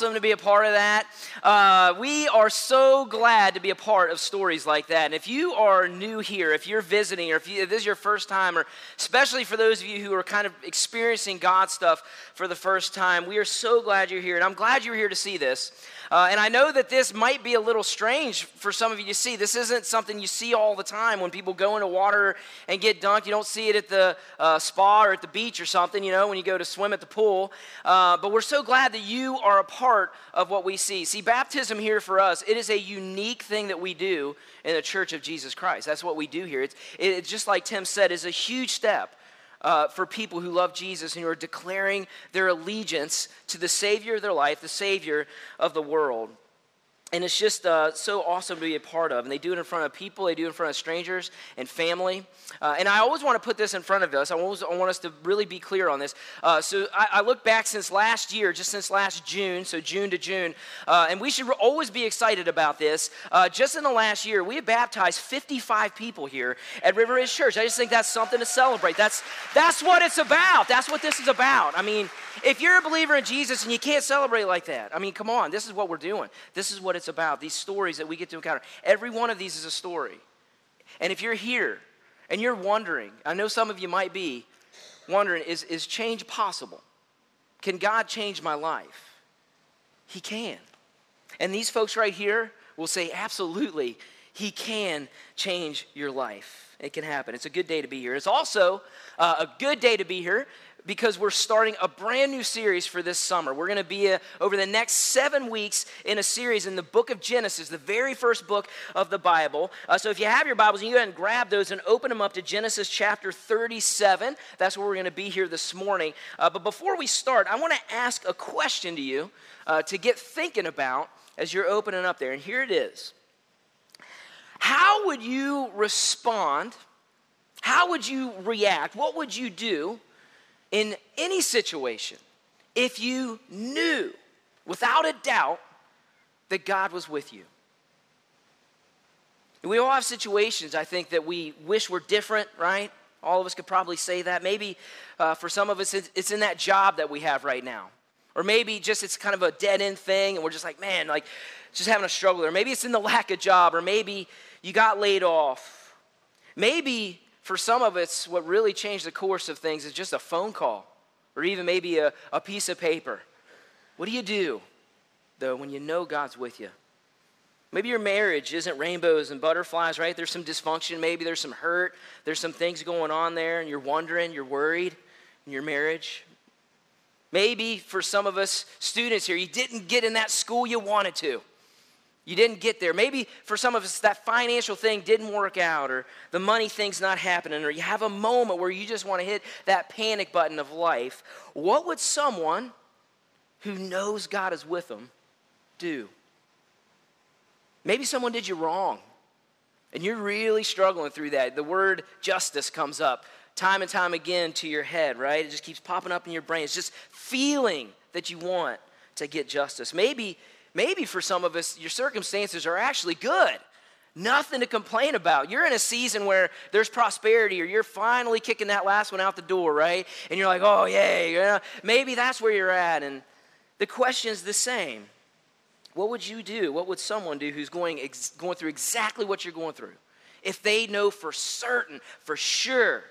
awesome to be a part of that. Uh, we are so glad to be a part of stories like that. And if you are new here, if you're visiting, or if, you, if, this is your first time, or especially for those of you who are kind of experiencing God stuff for the first time, we are so glad you're here. And I'm glad you're here to see this. Uh, and I know that this might be a little strange for some of you to see. This isn't something you see all the time when people go into water and get dunked. You don't see it at the uh, spa or at the beach or something, you know, when you go to swim at the pool. Uh, but we're so glad that you are a part of what we see. See, baptism here for us, it is a unique thing that we do in the Church of Jesus Christ. That's what we do here. It's, it's just like Tim said, is a huge step uh, for people who love Jesus and who are declaring their allegiance to the Savior of their life, the Savior of the world. And it's just uh, so awesome to be a part of. And they do it in front of people, they do it in front of strangers and family. Uh, and I always want to put this in front of us. I, always, I want us to really be clear on this. Uh, so I, I, look back since last year, just since last June, so June to June, uh, and we should always be excited about this. Uh, just in the last year, we have baptized 55 people here at River Ridge Church. I just think that's something to celebrate. That's, that's what it's about. That's what this is about. I mean, if you're a believer in Jesus and you can't celebrate like that, I mean, come on, this is what we're doing. This is what it's about. These stories that we get to encounter. Every one of these is a story. And if you're here and you're wondering, I know some of you might be wondering, is, is change possible? Can God change my life? He can. And these folks right here will say, absolutely, He can change your life. It can happen. It's a good day to be here. It's also uh, a good day to be here because we're starting a brand new series for this summer. We're going to be a, uh, over the next seven weeks in a series in the book of Genesis, the very first book of the Bible. Uh, so if you have your Bibles, you go ahead and grab those and open them up to Genesis chapter 37. That's where we're going to be here this morning. Uh, but before we start, I want to ask a question to you uh, to get thinking about as you're opening up there. And here it is How would you respond? How would you react? What would you do in any situation if you knew without a doubt that God was with you. We all have situations, I think, that we wish were different, right? All of us could probably say that. Maybe uh, for some of us, it's in that job that we have right now. Or maybe just it's kind of a dead end thing and we're just like, man, like just having a struggle. Or maybe it's in the lack of job. Or maybe you got laid off. Maybe for some of us, what really changed the course of things is just a phone call or even maybe a, a piece of paper. What do you do, though, when you know God's with you? Maybe your marriage isn't rainbows and butterflies, right? There's some dysfunction, maybe there's some hurt, there's some things going on there, and you're wondering, you're worried in your marriage. Maybe for some of us students here, you didn't get in that school you wanted to. You didn't get there. Maybe for some of us, that financial thing didn't work out, or the money thing's not happening, or you have a moment where you just want to hit that panic button of life. What would someone who knows God is with them do? Maybe someone did you wrong, and you're really struggling through that. The word justice comes up time and time again to your head, right? It just keeps popping up in your brain. It's just feeling that you want to get justice. Maybe maybe for some of us, your circumstances are actually good. Nothing to complain about. You're in a season where there's prosperity, or you're finally kicking that last one out the door, right? And you're like, oh, yay. Yeah. Maybe that's where you're at. And the question is the same What would you do? What would someone do who's going, ex- going through exactly what you're going through? If they know for certain, for sure,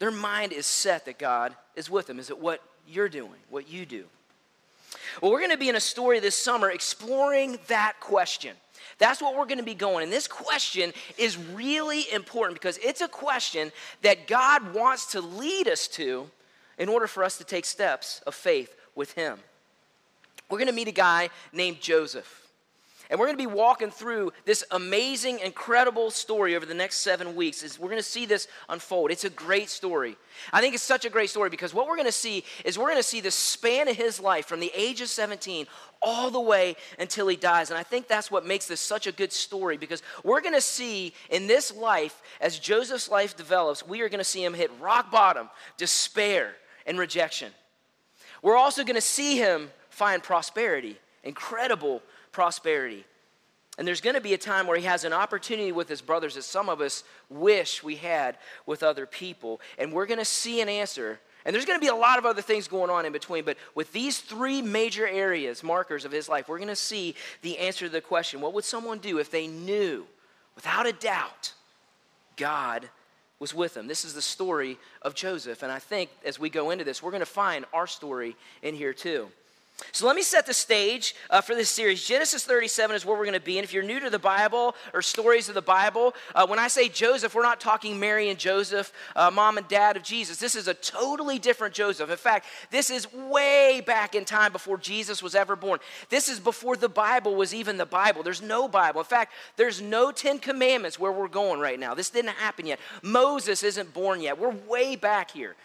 their mind is set that God is with them. Is it what you're doing, what you do? Well, we're going to be in a story this summer exploring that question. That's what we're going to be going. And this question is really important because it's a question that God wants to lead us to in order for us to take steps of faith with Him. We're going to meet a guy named Joseph. And we're going to be walking through this amazing, incredible story over the next seven weeks. Is we're going to see this unfold. It's a great story. I think it's such a great story because what we're going to see is we're going to see the span of his life from the age of 17 all the way until he dies. And I think that's what makes this such a good story because we're going to see in this life, as Joseph's life develops, we are going to see him hit rock bottom, despair, and rejection. We're also going to see him find prosperity, incredible prosperity. And there's going to be a time where he has an opportunity with his brothers that some of us wish we had with other people. And we're going to see an answer And there's going to be a lot of other things going on in between, but with these three major areas, markers of his life, we're going to see the answer to the question what would someone do if they knew, without a doubt, God was with them? This is the story of Joseph. And I think as we go into this, we're going to find our story in here too. So let me set the stage uh, for this series. Genesis 37 is where we're going to be. And if you're new to the Bible or stories of the Bible, uh, when I say Joseph, we're not talking Mary and Joseph, uh, mom and dad of Jesus. This is a totally different Joseph. In fact, this is way back in time before Jesus was ever born. This is before the Bible was even the Bible. There's no Bible. In fact, there's no Ten Commandments where we're going right now. This didn't happen yet. Moses isn't born yet. We're way back here.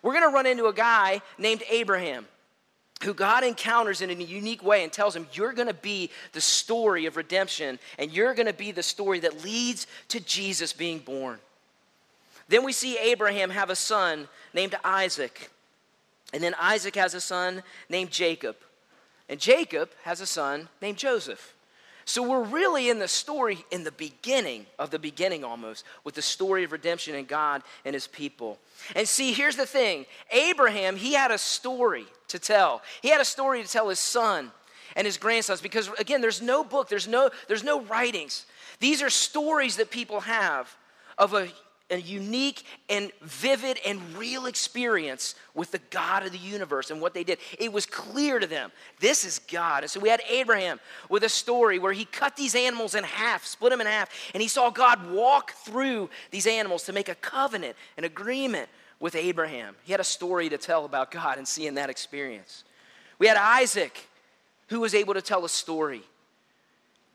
We're going to run into a guy named Abraham who God encounters in a unique way and tells him, You're going to be the story of redemption, and you're going to be the story that leads to Jesus being born. Then we see Abraham have a son named Isaac. And then Isaac has a son named Jacob. And Jacob has a son named Joseph. So we're really in the story in the beginning of the beginning almost, with the story of redemption and God and his people. And see, here's the thing Abraham, he had a story to tell. He had a story to tell his son and his grandsons because again, there's no book, there's no there's no writings. These are stories that people have of a a unique and vivid and real experience with the God of the universe and what they did. It was clear to them this is God. And so we had Abraham with a story where he cut these animals in half, split them in half, and he saw God walk through these animals to make a covenant, an agreement with Abraham. He had a story to tell about God and seeing that experience. We had Isaac who was able to tell a story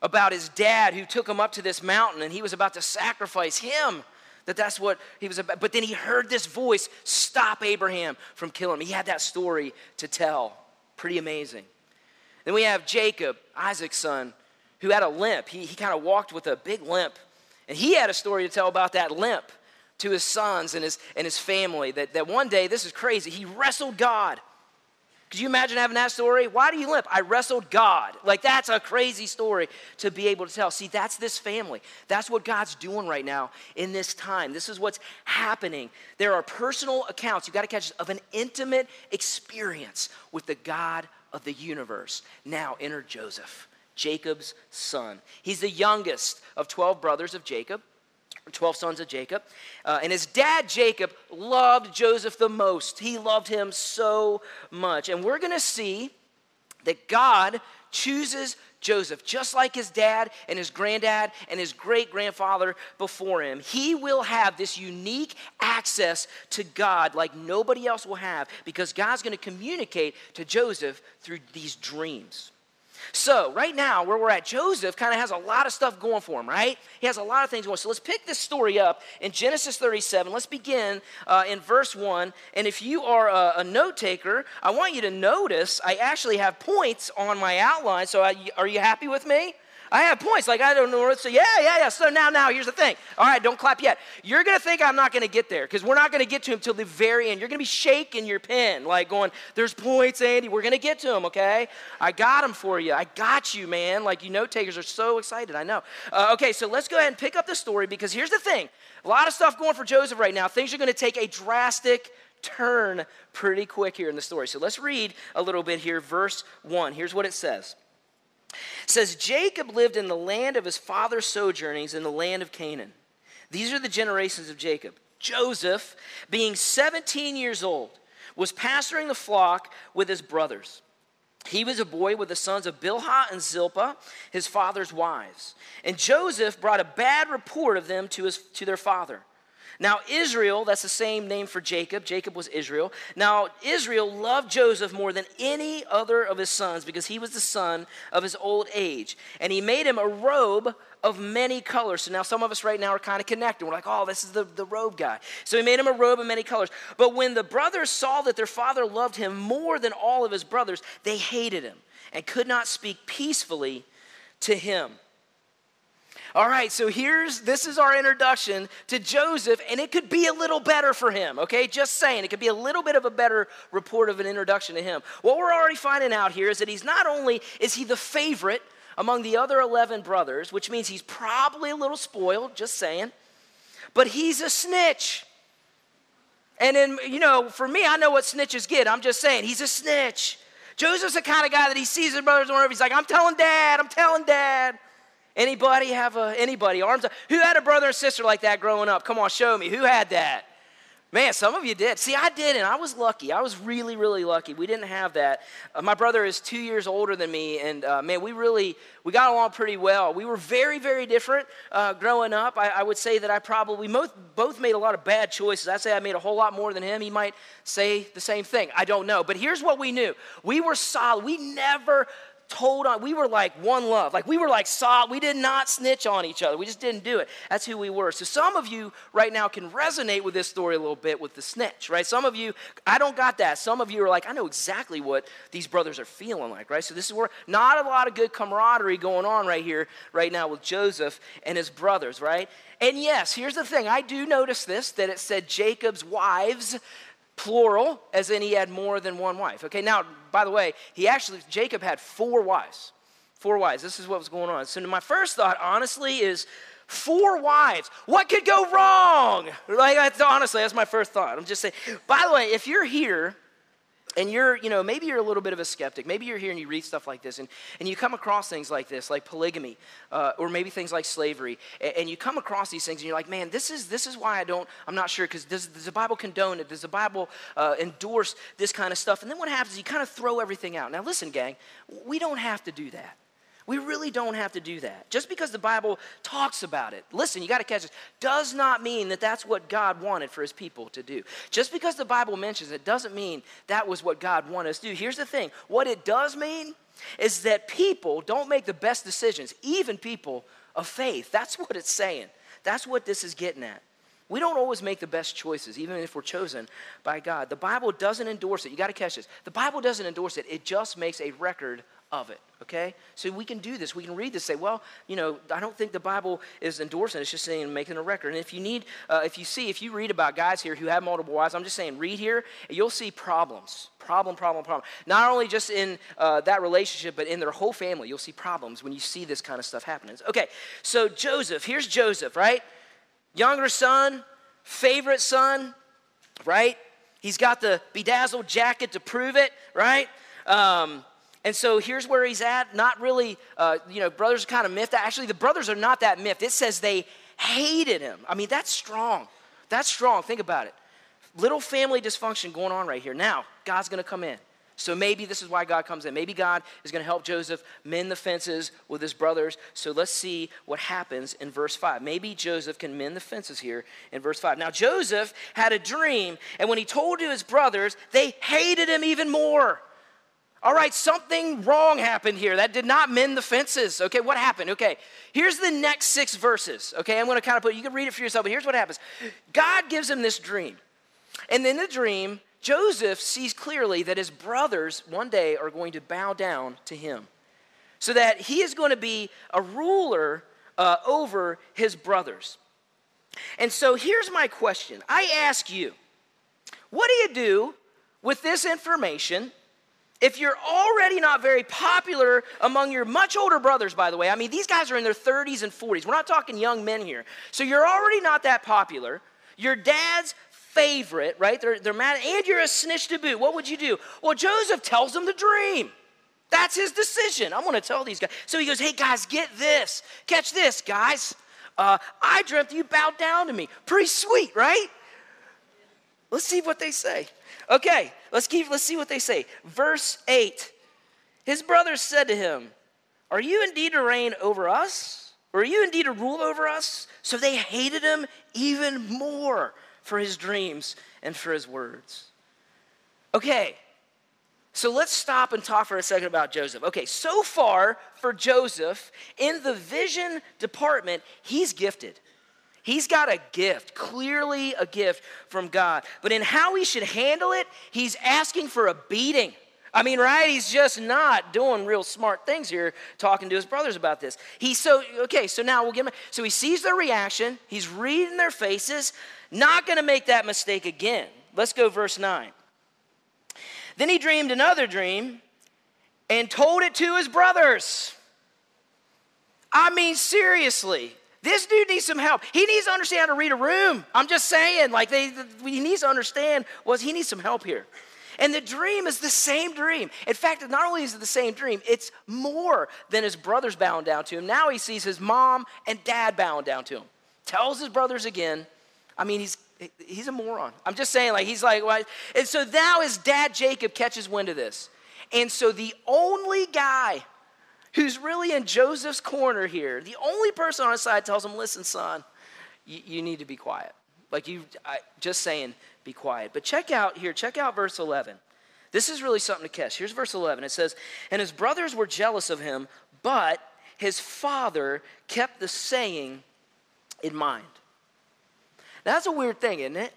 about his dad who took him up to this mountain and he was about to sacrifice him that that's what he was about. But then he heard this voice stop Abraham from killing him. He had that story to tell. Pretty amazing. Then we have Jacob, Isaac's son, who had a limp. He, he kind of walked with a big limp. And he had a story to tell about that limp to his sons and his, and his family. That, that one day, this is crazy, he wrestled God. Could you imagine having that story? Why do you limp? I wrestled God. Like, that's a crazy story to be able to tell. See, that's this family. That's what God's doing right now in this time. This is what's happening. There are personal accounts, you got to catch of an intimate experience with the God of the universe. Now, enter Joseph, Jacob's son. He's the youngest of 12 brothers of Jacob. 12 sons of Jacob. Uh, and his dad, Jacob, loved Joseph the most. He loved him so much. And we're going to see that God chooses Joseph, just like his dad and his granddad and his great grandfather before him. He will have this unique access to God like nobody else will have because God's going to communicate to Joseph through these dreams. So, right now, where we're at, Joseph kind of has a lot of stuff going for him, right? He has a lot of things going. So, let's pick this story up in Genesis 37. Let's begin uh, in verse 1. And if you are a, a note taker, I want you to notice I actually have points on my outline. So, I, are you happy with me? I have points. Like, I don't know what to say. Yeah, yeah, yeah. So now, now, here's the thing. All right, don't clap yet. You're going to think I'm not going to get there because we're not going to get to him till the very end. You're going to be shaking your pen, like going, there's points, Andy. We're going to get to him, okay? I got them for you. I got you, man. Like, you note takers are so excited. I know. Uh, okay, so let's go ahead and pick up the story because here's the thing a lot of stuff going for Joseph right now. Things are going to take a drastic turn pretty quick here in the story. So let's read a little bit here, verse 1. Here's what it says says Jacob lived in the land of his father's sojournings in the land of Canaan. These are the generations of Jacob. Joseph, being 17 years old, was pasturing the flock with his brothers. He was a boy with the sons of Bilhah and Zilpah, his father's wives. And Joseph brought a bad report of them to, his, to their father. Now, Israel, that's the same name for Jacob. Jacob was Israel. Now, Israel loved Joseph more than any other of his sons because he was the son of his old age. And he made him a robe of many colors. So now some of us right now are kind of connected. We're like, oh, this is the, the robe guy. So he made him a robe of many colors. But when the brothers saw that their father loved him more than all of his brothers, they hated him and could not speak peacefully to him. All right, so here's this is our introduction to Joseph, and it could be a little better for him, okay? Just saying, it could be a little bit of a better report of an introduction to him. What we're already finding out here is that he's not only is he the favorite among the other 11 brothers, which means he's probably a little spoiled, just saying, but he's a snitch. And then, you know, for me, I know what snitches get. I'm just saying, he's a snitch. Joseph's the kind of guy that he sees his brothers and whatever. He's like, I'm telling dad, I'm telling dad. Anybody have a, anybody, arms up? Who had a brother and sister like that growing up? Come on, show me. Who had that? Man, some of you did. See, I didn't. I was lucky. I was really, really lucky. We didn't have that. Uh, my brother is two years older than me, and uh, man, we really we got along pretty well. We were very, very different uh, growing up. I, I, would say that I probably both both made a lot of bad choices. I'd say I made a whole lot more than him. He might say the same thing. I don't know. But here's what we knew: we were solid. We never told on. We were like one love. Like we were like saw. We did not snitch on each other. We just didn't do it. That's who we were. So some of you right now can resonate with this story a little bit with the snitch, right? Some of you, I don't got that. Some of you are like, I know exactly what these brothers are feeling like, right? So this is where not a lot of good camaraderie going on right here, right now with Joseph and his brothers, right? And yes, here's the thing. I do notice this that it said Jacob's wives plural, as in he had more than one wife. Okay, now, by the way, he actually, Jacob had four wives. Four wives. This is what was going on. So, my first thought, honestly, is four wives. What could go wrong? Like, that's, honestly, that's my first thought. I'm just saying. By the way, if you're here and you're, you know, maybe you're a little bit of a skeptic. Maybe you're here and you read stuff like this and, and you come across things like this, like polygamy, uh, or maybe things like slavery, and, and, you come across these things and you're like, man, this is, this is why I don't, I'm not sure, because does, does, the Bible condone it? Does the Bible uh, endorse this kind of stuff? And then what happens is you kind of throw everything out. Now, listen, gang, we don't have to do that. We really don't have to do that. Just because the Bible talks about it, listen, you got to catch this, does not mean that that's what God wanted for his people to do. Just because the Bible mentions it doesn't mean that was what God wanted us to do. Here's the thing what it does mean is that people don't make the best decisions, even people of faith. That's what it's saying. That's what this is getting at. We don't always make the best choices, even if we're chosen by God. The Bible doesn't endorse it. You got to catch this. The Bible doesn't endorse it, it just makes a record of it, okay? So we can do this. We can read this, say, well, you know, I don't think the Bible is endorsing it. It's just saying making a record. And if you need, uh, if you see, if you read about guys here who have multiple wives, I'm just saying, read here, you'll see problems. Problem, problem, problem. Not only just in uh, that relationship, but in their whole family, you'll see problems when you see this kind of stuff happening. Okay, so Joseph, here's Joseph, right? Younger son, favorite son, right? He's got the bedazzled jacket to prove it, right? Um, and so here's where he's at. Not really, uh, you know, brothers are kind of miffed. Actually, the brothers are not that miffed. It says they hated him. I mean, that's strong. That's strong. Think about it. Little family dysfunction going on right here. Now, God's going to come in. So maybe this is why God comes in. Maybe God is going to help Joseph mend the fences with his brothers. So let's see what happens in verse 5. Maybe Joseph can mend the fences here in verse 5. Now, Joseph had a dream, and when he told to his brothers, they hated him even more. All right, something wrong happened here. That did not mend the fences. Okay, what happened? Okay, here's the next six verses. Okay, I'm to kind of put, you can read it for yourself, but here's what happens God gives him this dream. And in the dream, Joseph sees clearly that his brothers one day are going to bow down to him. So that he is going to be a ruler uh, over his brothers. And so here's my question I ask you, what do you do with this information? If you're already not very popular among your much older brothers, by the way, I mean, these guys are in their 30s and 40s. We're not talking young men here. So you're already not that popular. Your dad's favorite, right? They're, they're mad, and you're a snitch to boot. What would you do? Well, Joseph tells them the dream. That's his decision. I'm going to tell these guys. So he goes, hey, guys, get this. Catch this, guys. Uh, I dreamt you bowed down to me. Pretty sweet, right? Let's see what they say. Okay, let's keep let's see what they say. Verse 8. His brothers said to him, Are you indeed to reign over us? Or are you indeed to rule over us? So they hated him even more for his dreams and for his words. Okay, so let's stop and talk for a second about Joseph. Okay, so far for Joseph, in the vision department, he's gifted. He's got a gift, clearly a gift from God. But in how he should handle it, he's asking for a beating. I mean, right? He's just not doing real smart things here, talking to his brothers about this. He's so, okay, so now we'll give him, so he sees their reaction, he's reading their faces, not gonna make that mistake again. Let's go, verse 9. Then he dreamed another dream and told it to his brothers. I mean, seriously, This dude needs some help. He needs to understand how to read a room. I'm just saying, like, they, he needs to understand was he needs some help here. And the dream is the same dream. In fact, not only is it the same dream, it's more than his brothers bowing down to him. Now he sees his mom and dad bowing down to him. Tells his brothers again. I mean, he's he's a moron. I'm just saying, like, he's like, and so now his dad Jacob catches wind of this. And so the only guy who's really in Joseph's corner here, the only person on his side tells him, listen, son, you, you need to be quiet. Like you, I, just saying, be quiet. But check out here, check out verse 11. This is really something to catch. Here's verse 11. It says, And his brothers were jealous of him, but his father kept the saying in mind. Now, that's a weird thing, isn't it?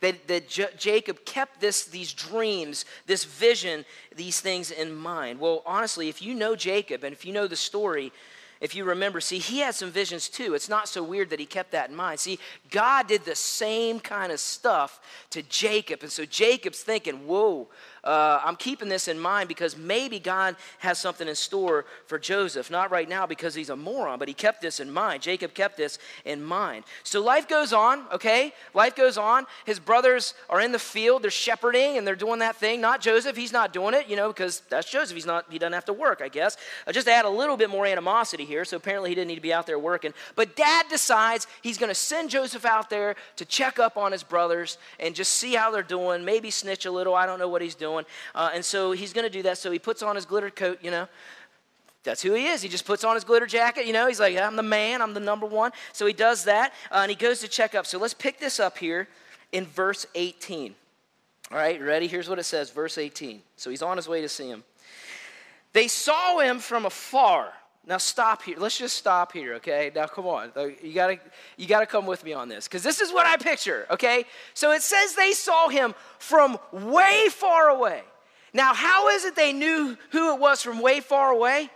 That, that J- Jacob kept this, these dreams, this vision, these things in mind. Well, honestly, if you know Jacob and if you know the story, if you remember, see, he had some visions too. It's not so weird that he kept that in mind. See, God did the same kind of stuff to Jacob. And so Jacob's thinking, whoa, uh, I'm keeping this in mind because maybe God has something in store for Joseph. Not right now because he's a moron, but he kept this in mind. Jacob kept this in mind. So life goes on, okay? Life goes on. His brothers are in the field, they're shepherding, and they're doing that thing. Not Joseph, he's not doing it, you know, because that's Joseph. He's not, he doesn't have to work, I guess. Uh, just add a little bit more animosity here, so apparently he didn't need to be out there working. But dad decides he's going to send Joseph out there to check up on his brothers and just see how they're doing, maybe snitch a little. I don't know what he's doing doing. Uh, and so he's going to do that. So he puts on his glitter coat, you know. That's who he is. He just puts on his glitter jacket, you know. He's like, I'm the man, I'm the number one. So he does that, uh, and he goes to check up. So let's pick this up here in verse 18. All right, ready? Here's what it says, verse 18. So he's on his way to see him. They saw him from afar. Now stop here. Let's just stop here, okay? Now come on. You gotta, you gotta come with me on this. Because this is what I picture, okay? So it says they saw him from way far away. Now, how is it they knew who it was from way far away?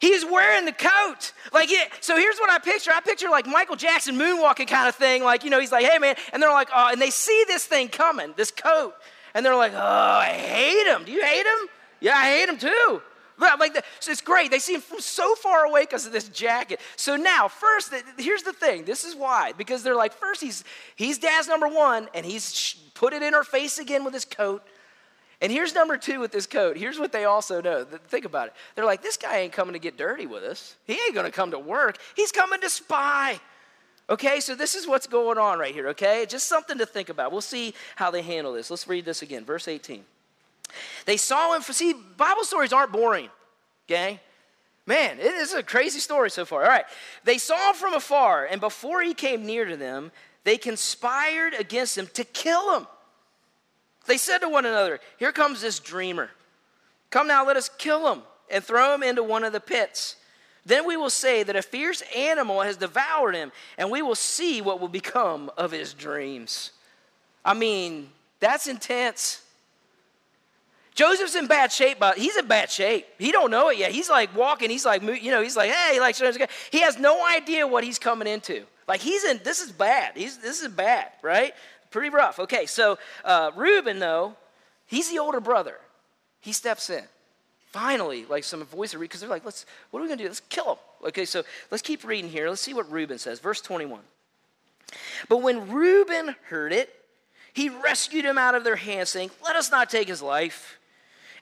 He's wearing the coat. Like, it, so here's what I picture. I picture like Michael Jackson moonwalking kind of thing. Like, you know, he's like, hey man, and they're like, oh, and they see this thing coming, this coat, and they're like, oh, I hate him. Do you hate him? Yeah, I hate him too. Like the, so it's great. They see him from so far away because of this jacket. So now, first, here's the thing. This is why. Because they're like, first, he's, he's dad's number one, and he's put it in her face again with his coat. And here's number two with this coat. Here's what they also know. Think about it. They're like, this guy ain't coming to get dirty with us. He ain't going to come to work. He's coming to spy. Okay, so this is what's going on right here, okay? Just something to think about. We'll see how they handle this. Let's read this again. Verse 18. They saw him. See, Bible stories aren't boring, okay? Man, it is a crazy story so far. All right. They saw him from afar, and before he came near to them, they conspired against him to kill him. They said to one another, Here comes this dreamer. Come now, let us kill him and throw him into one of the pits. Then we will say that a fierce animal has devoured him, and we will see what will become of his dreams. I mean, that's intense. Joseph's in bad shape, but he's in bad shape. He don't know it yet. He's like walking. He's like, you know, he's like, hey, like, he has no idea what he's coming into. Like he's in. This is bad. He's this is bad, right? Pretty rough. Okay, so uh, Reuben though, he's the older brother. He steps in. Finally, like some voice of because they're like, let's. What are we gonna do? Let's kill him. Okay, so let's keep reading here. Let's see what Reuben says. Verse twenty-one. But when Reuben heard it, he rescued him out of their hands, saying, Let us not take his life.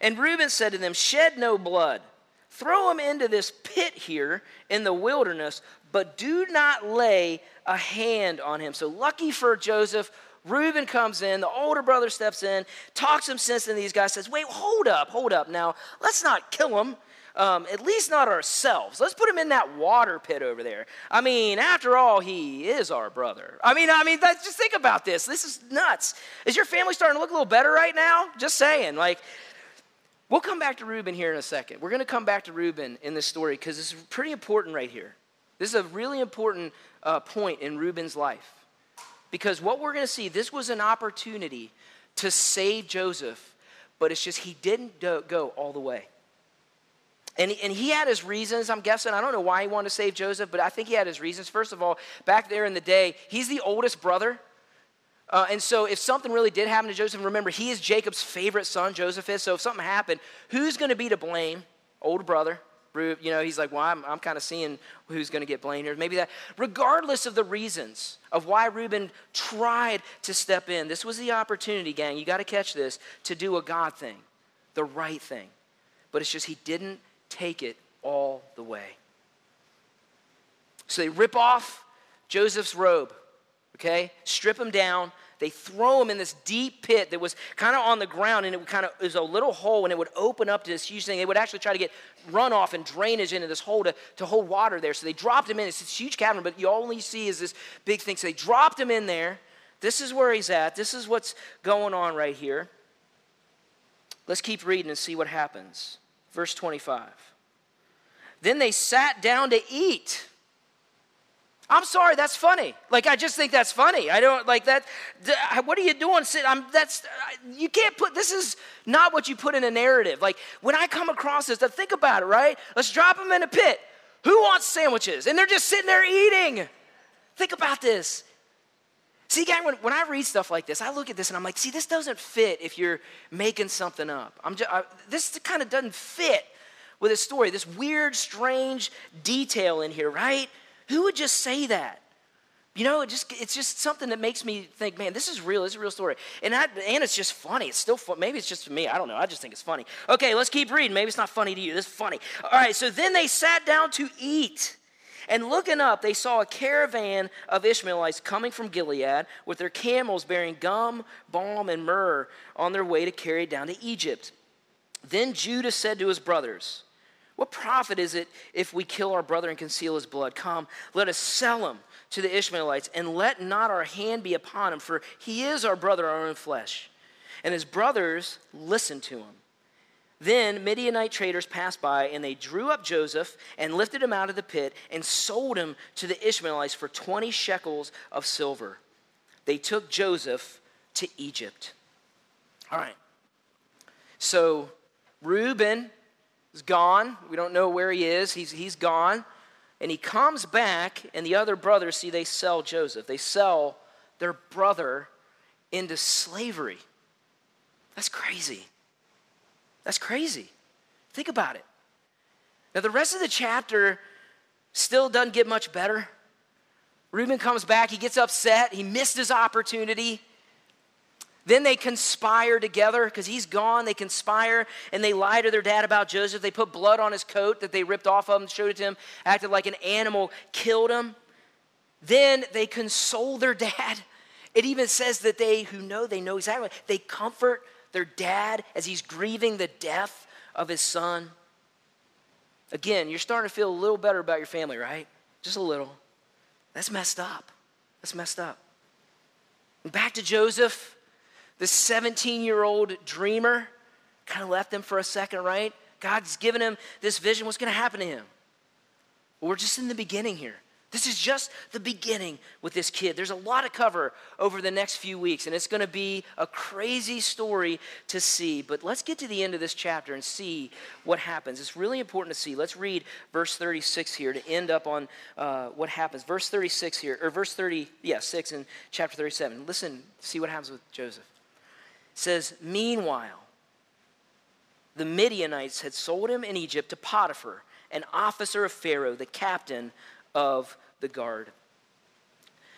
And Reuben said to them, Shed no blood. Throw him into this pit here in the wilderness, but do not lay a hand on him. So, lucky for Joseph, Reuben comes in, the older brother steps in, talks some sense into these guys, says, Wait, hold up, hold up. Now, let's not kill him. Um, at least not ourselves. Let's put him in that water pit over there. I mean, after all, he is our brother. I mean, I mean, just think about this. This is nuts. Is your family starting to look a little better right now? Just saying. Like, We'll come back to Reuben here in a second. We're going to come back to Reuben in this story because it's pretty important right here. This is a really important uh, point in Reuben's life. Because what we're going to see, this was an opportunity to save Joseph, but it's just he didn't do, go all the way. And, and he had his reasons, I'm guessing. I don't know why he wanted to save Joseph, but I think he had his reasons. First of all, back there in the day, he's the oldest brother. Uh, and so, if something really did happen to Joseph, remember, he is Jacob's favorite son, Joseph is. So, if something happened, who's going to be to blame? Older brother. You know, he's like, well, I'm, I'm kind of seeing who's going to get blamed here. Maybe that. Regardless of the reasons of why Reuben tried to step in, this was the opportunity, gang. You got to catch this to do a God thing, the right thing. But it's just he didn't take it all the way. So they rip off Joseph's robe, okay? Strip him down, they throw him in this deep pit that was kind of on the ground, and it kind of was a little hole, and it would open up to this huge thing. They would actually try to get runoff and drainage into this hole to, to hold water there. So they dropped him in. It's this huge cavern, but you only see is this big thing. So they dropped him in there. This is where he's at. This is what's going on right here. Let's keep reading and see what happens. Verse 25. Then they sat down to eat. I'm sorry, that's funny. Like I just think that's funny. I don't like that. What are you doing? Sit. I'm. That's. You can't put. This is not what you put in a narrative. Like when I come across this, to think about it. Right? Let's drop them in a pit. Who wants sandwiches? And they're just sitting there eating. Think about this. See, gang, when, when I read stuff like this, I look at this and I'm like, see, this doesn't fit if you're making something up. I'm just, I, this kind of doesn't fit with a story. This weird, strange detail in here, right? Who would just say that? You know, it just it's just something that makes me think, man, this is real. This is a real story. And I, and it's just funny. It's still fun. Maybe it's just for me. I don't know. I just think it's funny. Okay, let's keep reading. Maybe it's not funny to you. This is funny. All right. So then they sat down to eat. And looking up, they saw a caravan of Ishmaelites coming from Gilead with their camels bearing gum, balm, and myrrh on their way to carry it down to Egypt. Then Judah said to his brothers, what profit is it if we kill our brother and conceal his blood? Come, let us sell him to the Ishmaelites, and let not our hand be upon him, for he is our brother, our own flesh. And his brothers listened to him. Then Midianite traders passed by, and they drew up Joseph and lifted him out of the pit and sold him to the Ishmaelites for 20 shekels of silver. They took Joseph to Egypt. All right. So Reuben is gone. We don't know where he is. He's, he's gone. And he comes back, and the other brothers see they sell Joseph. They sell their brother into slavery. That's crazy. That's crazy. Think about it. Now, the rest of the chapter still doesn't get much better. Reuben comes back, he gets upset, he missed his opportunity. Then they conspire together because he's gone. They conspire and they lie to their dad about Joseph. They put blood on his coat that they ripped off of him, showed it to him, acted like an animal, killed him. Then they console their dad. It even says that they who know, they know exactly, they comfort their dad as he's grieving the death of his son. Again, you're starting to feel a little better about your family, right? Just a little. That's messed up. That's messed up. And back to Joseph. This 17 year old dreamer kind of left him for a second, right? God's given him this vision. What's going to happen to him? We're just in the beginning here. This is just the beginning with this kid. There's a lot to cover over the next few weeks, and it's going to be a crazy story to see. But let's get to the end of this chapter and see what happens. It's really important to see. Let's read verse 36 here to end up on uh, what happens. Verse 36 here, or verse 30, yeah, 6 in chapter 37. Listen, see what happens with Joseph says, Meanwhile, the Midianites had sold him in Egypt to Potiphar, an officer of Pharaoh, the captain of the guard.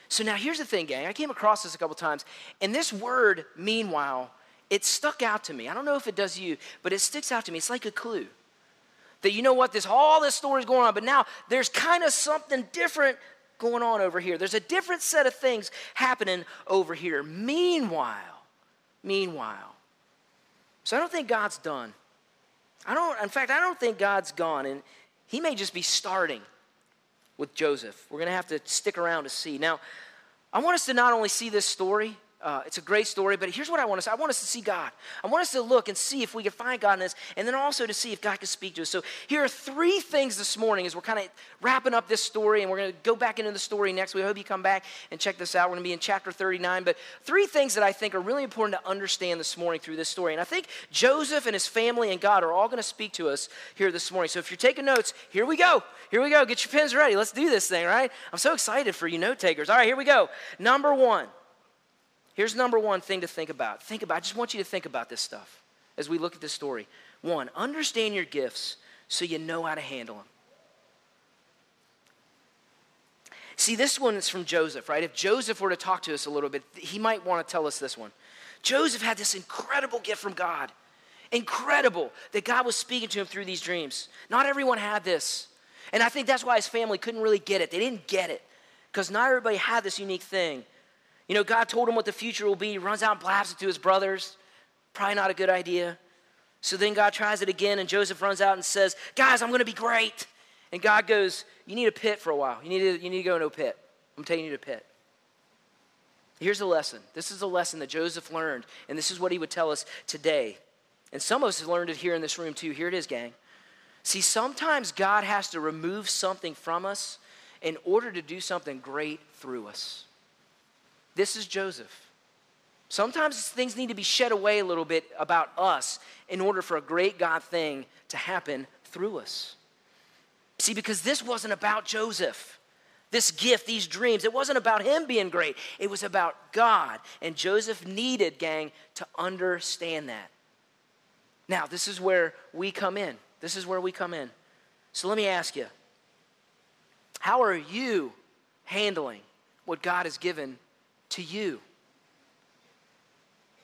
So now here's the thing, gang. I came across this a couple times, and this word, meanwhile, it stuck out to me. I don't know if it does you, but it sticks out to me. It's like a clue. That you know what, this all this story is going on, but now there's kind of something different going on over here. There's a different set of things happening over here. Meanwhile, meanwhile. So I don't think God's done. I don't, in fact, I don't think God's gone. And he may just be starting with Joseph. We're going to have to stick around to see. Now, I want us to not only see this story, uh, it's a great story, but here's what I want us. I want us to see God. I want us to look and see if we can find God in this, and then also to see if God can speak to us. So here are three things this morning as we're kind of wrapping up this story, and we're going to go back into the story next. We hope you come back and check this out. We're going to be in chapter 39, but three things that I think are really important to understand this morning through this story. And I think Joseph and his family and God are all going to speak to us here this morning. So if you're taking notes, here we go. Here we go. Get your pens ready. Let's do this thing, right? I'm so excited for you note takers. All right, here we go. Number one. Here's number one thing to think about. Think about, I just want you to think about this stuff as we look at this story. One, understand your gifts so you know how to handle them. See, this one is from Joseph, right? If Joseph were to talk to us a little bit, he might want to tell us this one. Joseph had this incredible gift from God. Incredible that God was speaking to him through these dreams. Not everyone had this. And I think that's why his family couldn't really get it. They didn't get it because not everybody had this unique thing. You know, God told him what the future will be. He runs out and blabs it to his brothers. Probably not a good idea. So then God tries it again, and Joseph runs out and says, Guys, I'm going to be great. And God goes, You need a pit for a while. You need to, you need to go into a pit. I'm taking you to a pit. Here's the lesson. This is a lesson that Joseph learned, and this is what he would tell us today. And some of us have learned it here in this room too. Here it is, gang. See, sometimes God has to remove something from us in order to do something great through us. This is Joseph. Sometimes things need to be shed away a little bit about us in order for a great God thing to happen through us. See, because this wasn't about Joseph. This gift, these dreams, it wasn't about him being great. It was about God. And Joseph needed, gang, to understand that. Now, this is where we come in. This is where we come in. So let me ask you how are you handling what God has given to you?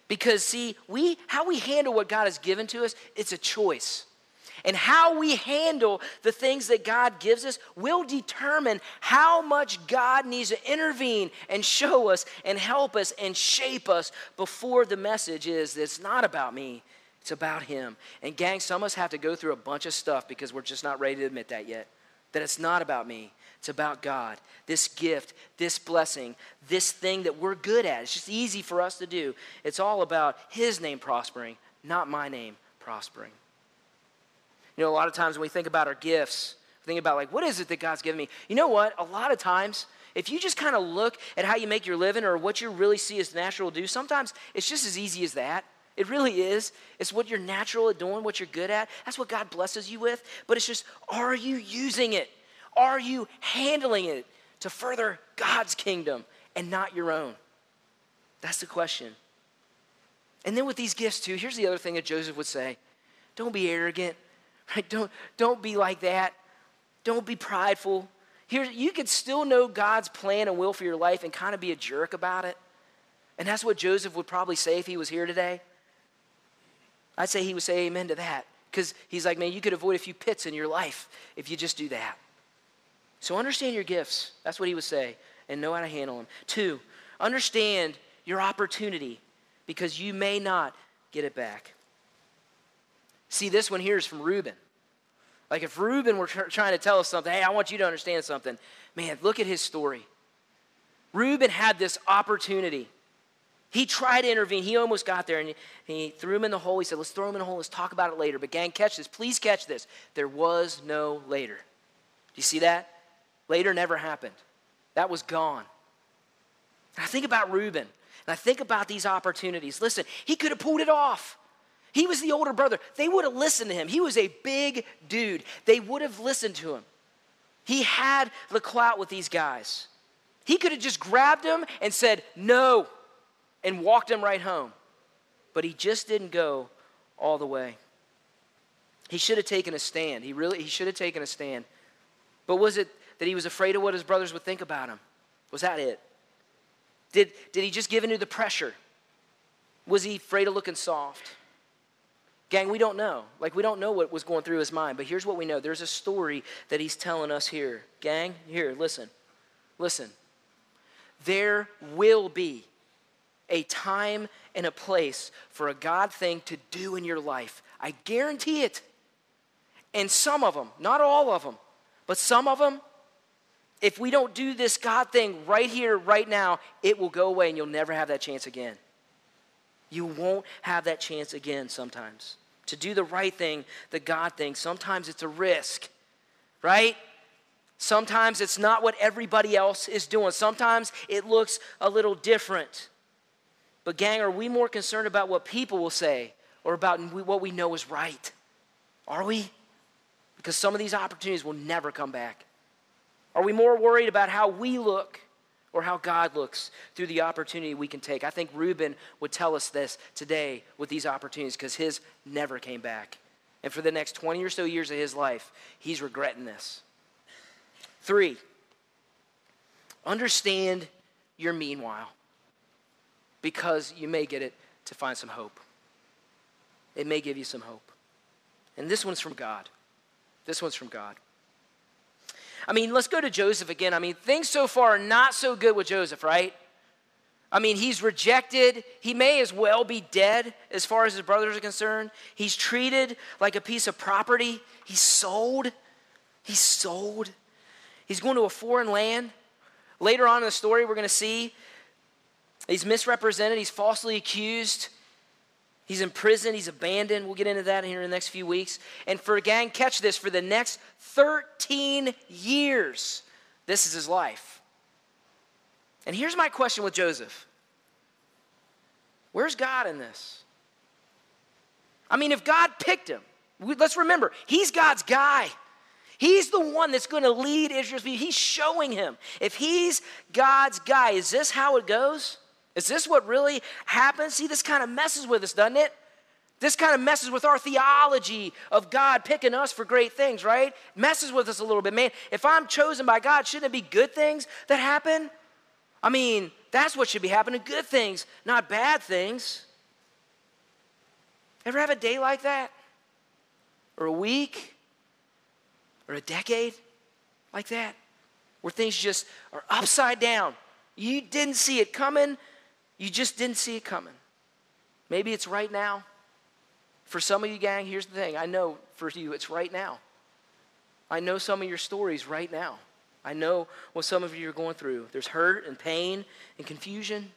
Because see, we how we handle what God has given to us, it's a choice. And how we handle the things that God gives us will determine how much God needs to intervene and show us and help us and shape us before the message is it's not about me, it's about Him. And, gang, some of us have to go through a bunch of stuff because we're just not ready to admit that yet. That it's not about me, it's about God. This gift, this blessing, this thing that we're good at. It's just easy for us to do. It's all about His name prospering, not my name prospering. You know, a lot of times when we think about our gifts, we think about like, what is it that God's given me? You know what? A lot of times, if you just kind of look at how you make your living or what you really see as natural to do, sometimes it's just as easy as that. It really is. It's what you're natural at doing, what you're good at. That's what God blesses you with. But it's just, are you using it? Are you handling it to further God's kingdom and not your own? That's the question. And then with these gifts, too, here's the other thing that Joseph would say don't be arrogant. Right? Don't, don't be like that. Don't be prideful. Here, you could still know God's plan and will for your life and kind of be a jerk about it. And that's what Joseph would probably say if he was here today. I'd say he would say amen to that. Because he's like, man, you could avoid a few pits in your life if you just do that. So understand your gifts. That's what he would say. And know how to handle them. Two, understand your opportunity because you may not get it back. See, this one here is from Reuben. Like if Reuben were tr- trying to tell us something, hey, I want you to understand something. Man, look at his story. Reuben had this opportunity. He tried to intervene. He almost got there and he, he threw him in the hole. He said, Let's throw him in the hole. Let's talk about it later. But, gang, catch this. Please catch this. There was no later. Do you see that? Later never happened. That was gone. And I think about Reuben and I think about these opportunities. Listen, he could have pulled it off. He was the older brother. They would have listened to him. He was a big dude. They would have listened to him. He had the clout with these guys. He could have just grabbed him and said, No, and walked him right home. But he just didn't go all the way. He should have taken a stand. He really he should have taken a stand. But was it that he was afraid of what his brothers would think about him? Was that it? Did, did he just give into the pressure? Was he afraid of looking soft? Gang, we don't know. Like, we don't know what was going through his mind, but here's what we know there's a story that he's telling us here. Gang, here, listen. Listen. There will be a time and a place for a God thing to do in your life. I guarantee it. And some of them, not all of them, but some of them, if we don't do this God thing right here, right now, it will go away and you'll never have that chance again. You won't have that chance again sometimes to do the right thing, the God thing. Sometimes it's a risk, right? Sometimes it's not what everybody else is doing. Sometimes it looks a little different. But, gang, are we more concerned about what people will say or about what we know is right? Are we? Because some of these opportunities will never come back. Are we more worried about how we look or how God looks through the opportunity we can take. I think Reuben would tell us this today with these opportunities because his never came back. And for the next 20 or so years of his life, he's regretting this. Three, understand your meanwhile because you may get it to find some hope. It may give you some hope. And this one's from God. This one's from God. I mean, let's go to Joseph again. I mean, things so far are not so good with Joseph, right? I mean, he's rejected. He may as well be dead as far as his brothers are concerned. He's treated like a piece of property. He's sold. He's sold. He's going to a foreign land. Later on in the story, we're going to see he's misrepresented, he's falsely accused. He's in prison, he's abandoned. We'll get into that here in the next few weeks. And for a gang, catch this for the next 13 years, this is his life. And here's my question with Joseph Where's God in this? I mean, if God picked him, let's remember, he's God's guy. He's the one that's going to lead Israel's people. He's showing him. If he's God's guy, is this how it goes? Is this what really happens? See, this kind of messes with us, doesn't it? This kind of messes with our theology of God picking us for great things, right? Messes with us a little bit. Man, if I'm chosen by God, shouldn't it be good things that happen? I mean, that's what should be happening good things, not bad things. Ever have a day like that? Or a week? Or a decade like that? Where things just are upside down. You didn't see it coming, you just didn't see it coming. Maybe it's right now. For some of you, gang, here's the thing I know for you, it's right now. I know some of your stories right now. I know what some of you are going through. There's hurt and pain and confusion.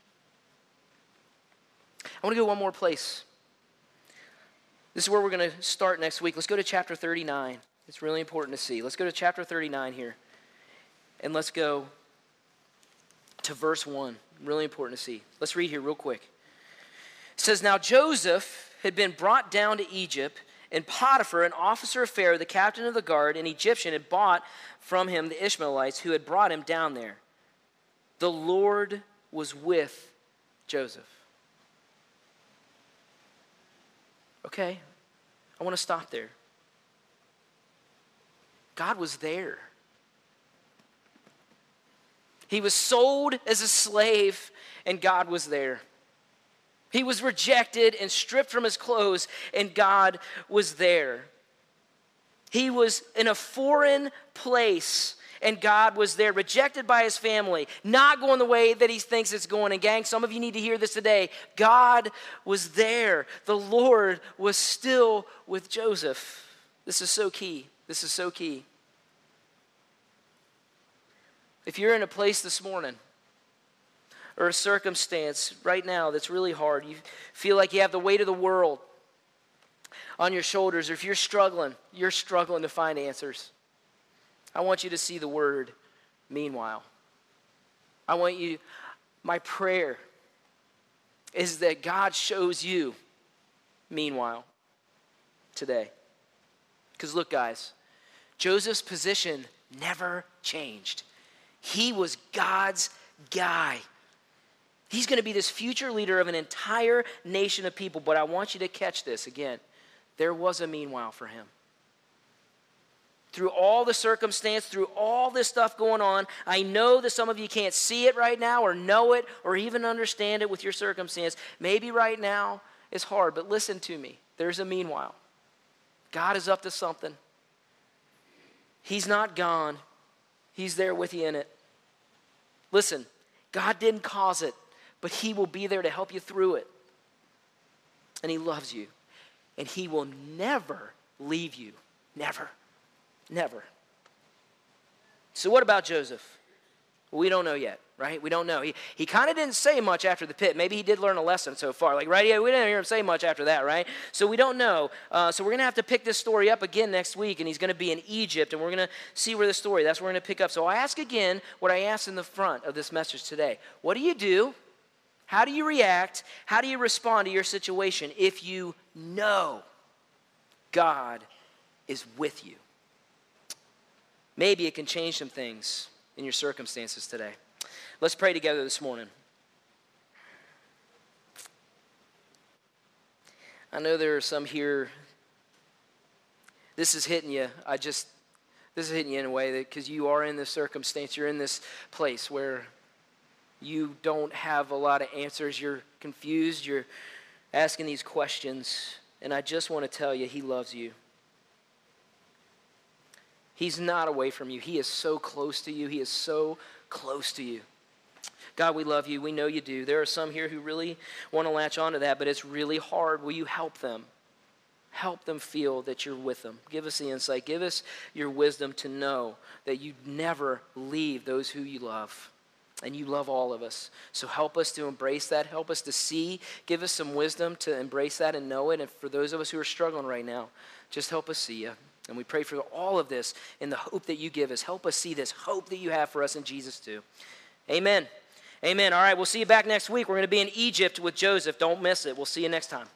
I want to go one more place. This is where we're going to start next week. Let's go to chapter 39. It's really important to see. Let's go to chapter 39 here. And let's go to verse 1. Really important to see. Let's read here real quick. It says, Now Joseph had been brought down to Egypt and Potiphar, an officer of Pharaoh, the captain of the guard, an Egyptian, had bought from him the Ishmaelites who had brought him down there. The Lord was with Joseph. Okay, I want to stop there. God was there. He was sold as a slave, and God was there. He was rejected and stripped from his clothes, and God was there. He was in a foreign place, and God was there, rejected by his family, not going the way that he thinks it's going. And, gang, some of you need to hear this today. God was there, the Lord was still with Joseph. This is so key. This is so key. If you're in a place this morning or a circumstance right now that's really hard, you feel like you have the weight of the world on your shoulders, or if you're struggling, you're struggling to find answers, I want you to see the word meanwhile. I want you, my prayer is that God shows you meanwhile today. Because look, guys, Joseph's position never changed. He was God's guy. He's going to be this future leader of an entire nation of people. But I want you to catch this again. There was a meanwhile for him. Through all the circumstance, through all this stuff going on, I know that some of you can't see it right now or know it or even understand it with your circumstance. Maybe right now it's hard, but listen to me. There's a meanwhile. God is up to something. He's not gone, He's there with you in it. Listen, God didn't cause it but He will be there to help you through it. And He loves you. And He will never leave you. Never. Never. So, what about Joseph? We don't know yet, right? We don't know. He, he kind of didn't say much after the pit. Maybe he did learn a lesson so far. Like, right? Yeah, we didn't hear him say much after that, right? So we don't know. Uh, so we're going to have to pick this story up again next week, and he's going to be in Egypt, and we're going to see where the story, that's where we're going to pick up. So I ask again what I asked in the front of this message today. What do you do how do you react? How do you respond to your situation if you know God is with you? Maybe it can change some things in your circumstances today. Let's pray together this morning. I know there are some here this is hitting you, I just, this is hitting you in a way that because you are in this circumstance, you're in this place where you don't have a lot of answers, you're confused, you're asking these questions. And I just want to tell you, He loves you. He's not away from you. He is so close to you. He is so close to you. God, we love you. We know you do. There are some here who really want to latch onto that, but it's really hard. Will you help them? Help them feel that you're with them. Give us the insight. Give us your wisdom to know that you never leave those who you love. And you love all of us. So help us to embrace that. Help us to see. Give us some wisdom to embrace that and know it. And for those of us who are struggling right now, just help us see you. And we pray for all of this in the hope that you give us. Help us see this hope that you have for us in Jesus too. Amen. Amen. All right, we'll see you back next week. We're going to be in Egypt with Joseph. Don't miss it. We'll see you next time.